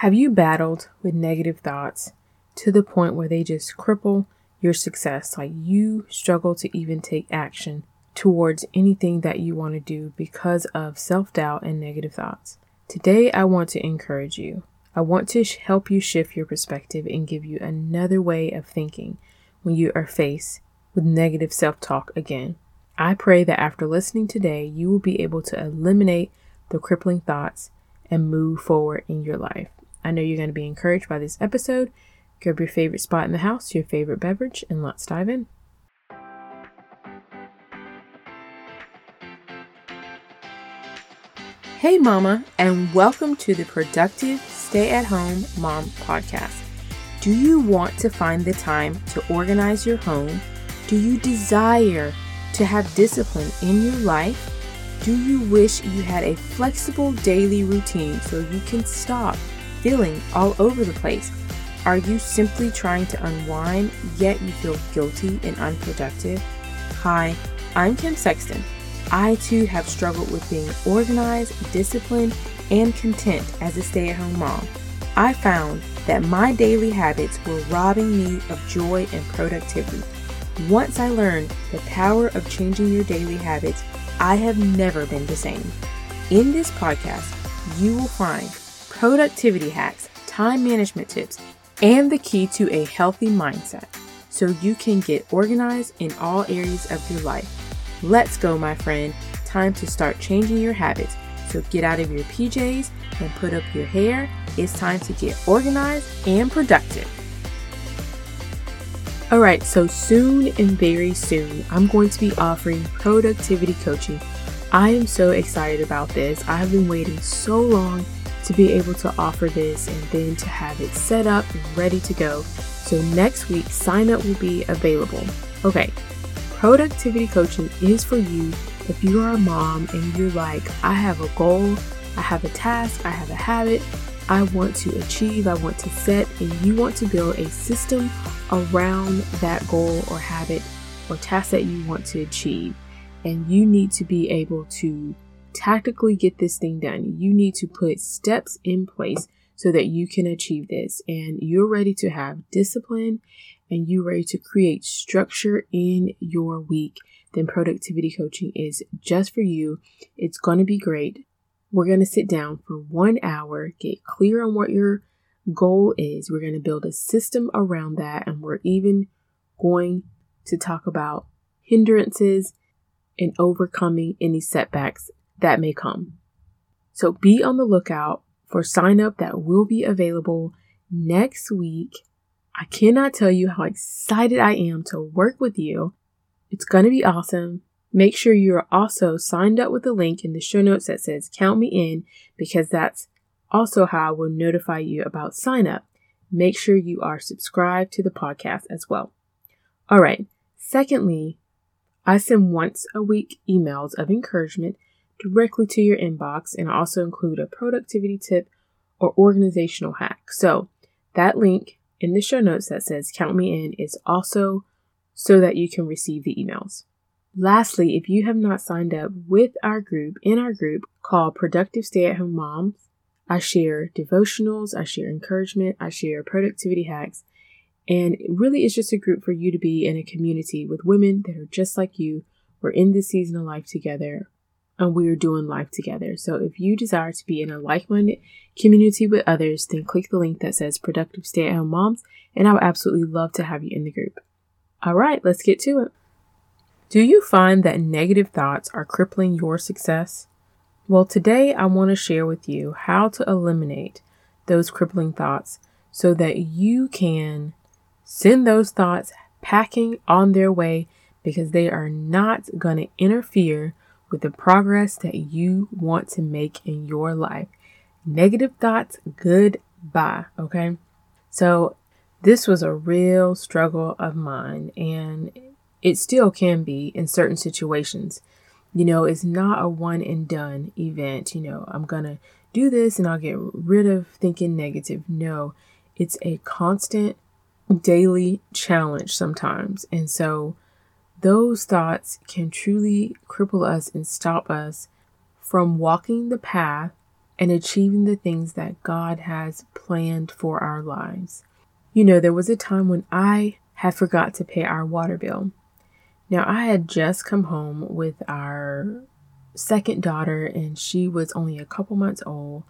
Have you battled with negative thoughts to the point where they just cripple your success? Like you struggle to even take action towards anything that you want to do because of self doubt and negative thoughts. Today, I want to encourage you. I want to sh- help you shift your perspective and give you another way of thinking when you are faced with negative self talk again. I pray that after listening today, you will be able to eliminate the crippling thoughts and move forward in your life. I know you're going to be encouraged by this episode. Grab your favorite spot in the house, your favorite beverage, and let's dive in. Hey, Mama, and welcome to the Productive Stay at Home Mom podcast. Do you want to find the time to organize your home? Do you desire to have discipline in your life? Do you wish you had a flexible daily routine so you can stop feeling all over the place? Are you simply trying to unwind, yet you feel guilty and unproductive? Hi, I'm Kim Sexton. I too have struggled with being organized, disciplined, and content as a stay at home mom. I found that my daily habits were robbing me of joy and productivity. Once I learned the power of changing your daily habits, I have never been the same. In this podcast, you will find productivity hacks, time management tips, and the key to a healthy mindset so you can get organized in all areas of your life. Let's go, my friend. Time to start changing your habits. So get out of your PJs and put up your hair. It's time to get organized and productive. All right, so soon and very soon, I'm going to be offering productivity coaching. I am so excited about this. I have been waiting so long to be able to offer this and then to have it set up and ready to go. So next week, sign up will be available. Okay, productivity coaching is for you if you are a mom and you're like, I have a goal, I have a task, I have a habit, I want to achieve, I want to set, and you want to build a system around that goal or habit or task that you want to achieve. And you need to be able to tactically get this thing done. You need to put steps in place so that you can achieve this. And you're ready to have discipline and you're ready to create structure in your week. Then productivity coaching is just for you. It's going to be great. We're going to sit down for one hour, get clear on what your goal is. We're going to build a system around that, and we're even going to talk about hindrances and overcoming any setbacks that may come. So be on the lookout for sign up that will be available next week. I cannot tell you how excited I am to work with you. It's going to be awesome. Make sure you are also signed up with the link in the show notes that says count me in because that's also how I will notify you about sign up. Make sure you are subscribed to the podcast as well. All right. Secondly, I send once a week emails of encouragement directly to your inbox and also include a productivity tip or organizational hack. So that link in the show notes that says count me in is also so that you can receive the emails. Lastly, if you have not signed up with our group in our group called Productive Stay at Home Moms, I share devotionals, I share encouragement, I share productivity hacks, and it really is just a group for you to be in a community with women that are just like you. We're in this season of life together and we are doing life together. So if you desire to be in a like minded community with others, then click the link that says Productive Stay at Home Moms, and I would absolutely love to have you in the group. All right, let's get to it. Do you find that negative thoughts are crippling your success? Well, today I want to share with you how to eliminate those crippling thoughts so that you can send those thoughts packing on their way because they are not going to interfere with the progress that you want to make in your life. Negative thoughts, goodbye. Okay. So, this was a real struggle of mine, and it still can be in certain situations. You know, it's not a one and done event. You know, I'm going to do this and I'll get rid of thinking negative. No, it's a constant daily challenge sometimes. And so those thoughts can truly cripple us and stop us from walking the path and achieving the things that God has planned for our lives. You know, there was a time when I had forgot to pay our water bill. Now, I had just come home with our second daughter, and she was only a couple months old.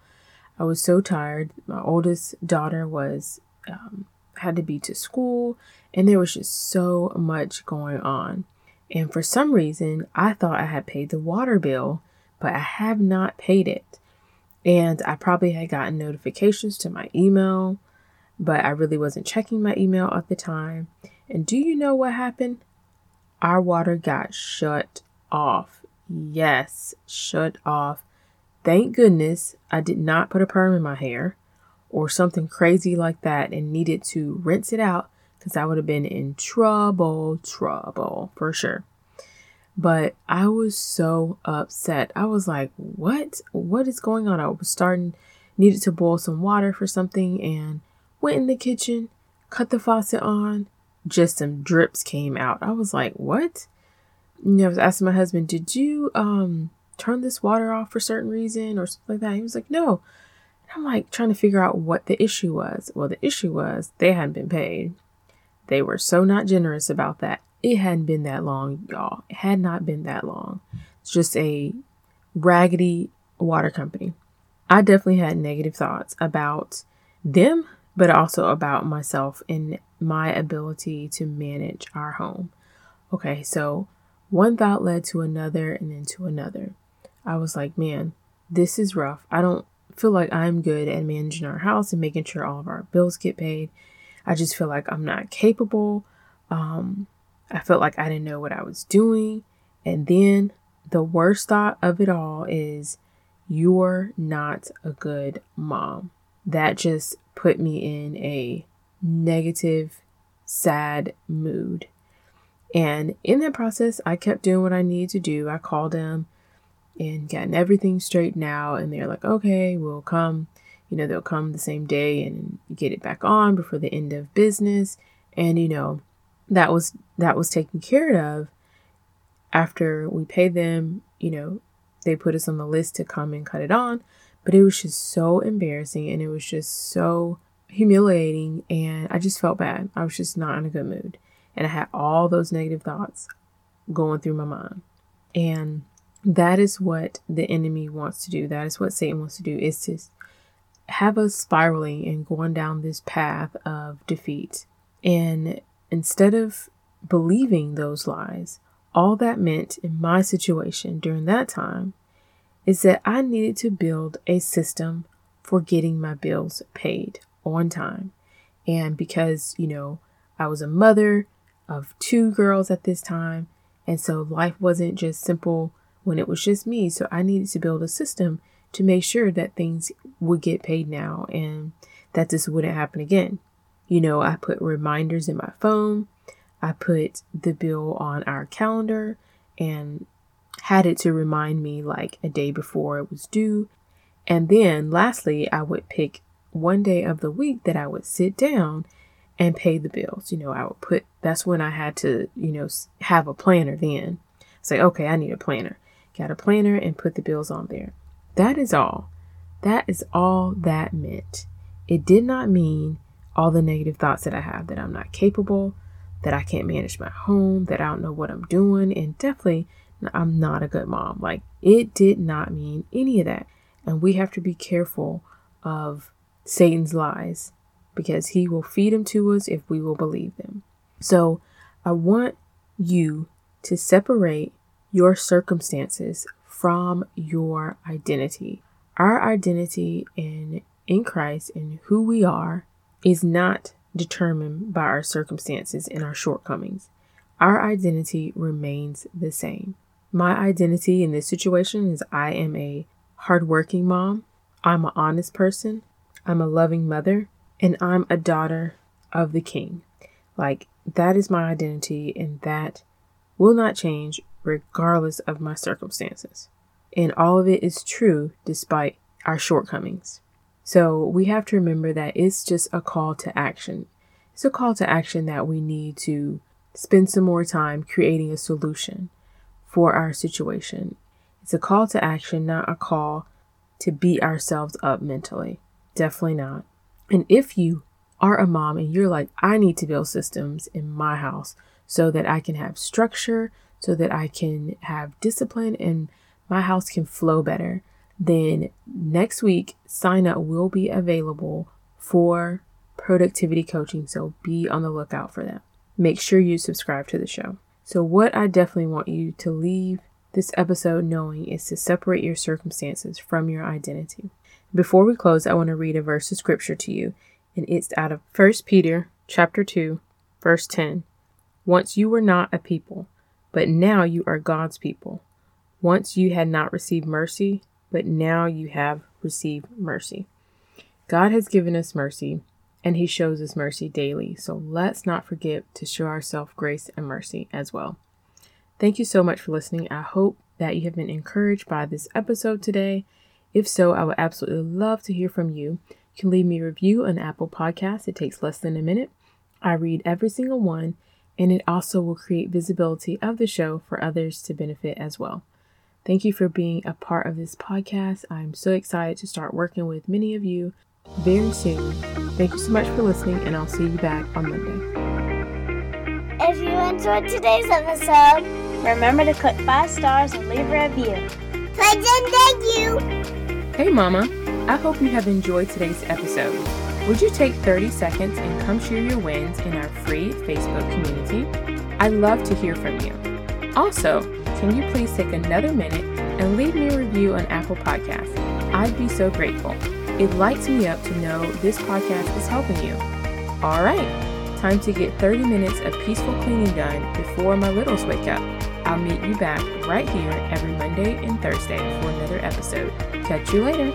I was so tired. My oldest daughter was um, had to be to school, and there was just so much going on. And for some reason, I thought I had paid the water bill, but I have not paid it. And I probably had gotten notifications to my email, but I really wasn't checking my email at the time. And do you know what happened? Our water got shut off. Yes, shut off. Thank goodness I did not put a perm in my hair or something crazy like that and needed to rinse it out because I would have been in trouble, trouble for sure. But I was so upset. I was like, what? What is going on? I was starting, needed to boil some water for something and went in the kitchen, cut the faucet on. Just some drips came out. I was like, what? You know, I was asking my husband, did you um turn this water off for certain reason or something like that? He was like, no. I'm like trying to figure out what the issue was. Well, the issue was they hadn't been paid. They were so not generous about that. It hadn't been that long, y'all. It had not been that long. It's just a raggedy water company. I definitely had negative thoughts about them, but also about myself and my ability to manage our home. Okay, so one thought led to another and then to another. I was like, man, this is rough. I don't feel like I'm good at managing our house and making sure all of our bills get paid. I just feel like I'm not capable. Um, I felt like I didn't know what I was doing. And then the worst thought of it all is you're not a good mom. That just put me in a negative, sad mood. And in that process, I kept doing what I needed to do. I called them and getting everything straight now. And they're like, okay, we'll come. You know, they'll come the same day and get it back on before the end of business. And, you know, that was that was taken care of after we paid them, you know, they put us on the list to come and cut it on. But it was just so embarrassing and it was just so humiliating and I just felt bad. I was just not in a good mood. And I had all those negative thoughts going through my mind. And that is what the enemy wants to do. That is what Satan wants to do is to have us spiraling and going down this path of defeat. And instead of believing those lies, all that meant in my situation during that time is that I needed to build a system for getting my bills paid on time. And because, you know, I was a mother of two girls at this time, and so life wasn't just simple when it was just me. So I needed to build a system to make sure that things would get paid now and that this wouldn't happen again. You know, I put reminders in my phone, I put the bill on our calendar and had it to remind me like a day before it was due. And then lastly, I would pick one day of the week that I would sit down and pay the bills. You know, I would put that's when I had to, you know, have a planner then. Say, okay, I need a planner got a planner, and put the bills on there. That is all. That is all that meant. It did not mean all the negative thoughts that I have that I'm not capable, that I can't manage my home, that I don't know what I'm doing, and definitely I'm not a good mom. Like, it did not mean any of that. And we have to be careful of Satan's lies because he will feed them to us if we will believe them. So, I want you to separate your circumstances from your identity. Our identity in in Christ and who we are is not determined by our circumstances and our shortcomings. Our identity remains the same. My identity in this situation is I am a hardworking mom, I'm an honest person, I'm a loving mother, and I'm a daughter of the King. Like, that is my identity, and that will not change regardless of my circumstances. And all of it is true despite our shortcomings. So we have to remember that it's just a call to action. It's a call to action that we need to spend some more time creating a solution for our situation. It's a call to action, not a call to beat ourselves up mentally. Definitely not. And if you are a mom and you're like, I need to build systems in my house so that I can have structure, so that I can have discipline and my house can flow better, then next week, sign up will be available for productivity coaching. So be on the lookout for that. Make sure you subscribe to the show. So, what I definitely want you to leave this episode knowing is to separate your circumstances from your identity. Before we close, I want to read a verse of scripture to you, and it's out of 1 Peter chapter 2, verse 10. Once you were not a people, but now you are God's people. Once you had not received mercy, but now you have received mercy. God has given us mercy, and He shows us mercy daily. So let's not forget to show ourselves grace and mercy as well. Thank you so much for listening. I hope that you have been encouraged by this episode today. If so, I would absolutely love to hear from you. You can leave me a review on Apple Podcasts. It takes less than a minute. I read every single one, and it also will create visibility of the show for others to benefit as well. Thank you for being a part of this podcast. I'm so excited to start working with many of you very soon. Thank you so much for listening, and I'll see you back on Monday. If you enjoyed today's episode, remember to click five stars and leave a review. And thank you. Hey, Mama. I hope you have enjoyed today's episode. Would you take 30 seconds and come share your wins in our free Facebook community? I'd love to hear from you. Also, can you please take another minute and leave me a review on Apple Podcasts? I'd be so grateful. It lights me up to know this podcast is helping you. All right, time to get 30 minutes of peaceful cleaning done before my littles wake up. I'll meet you back right here every Monday and Thursday for another episode. Catch you later.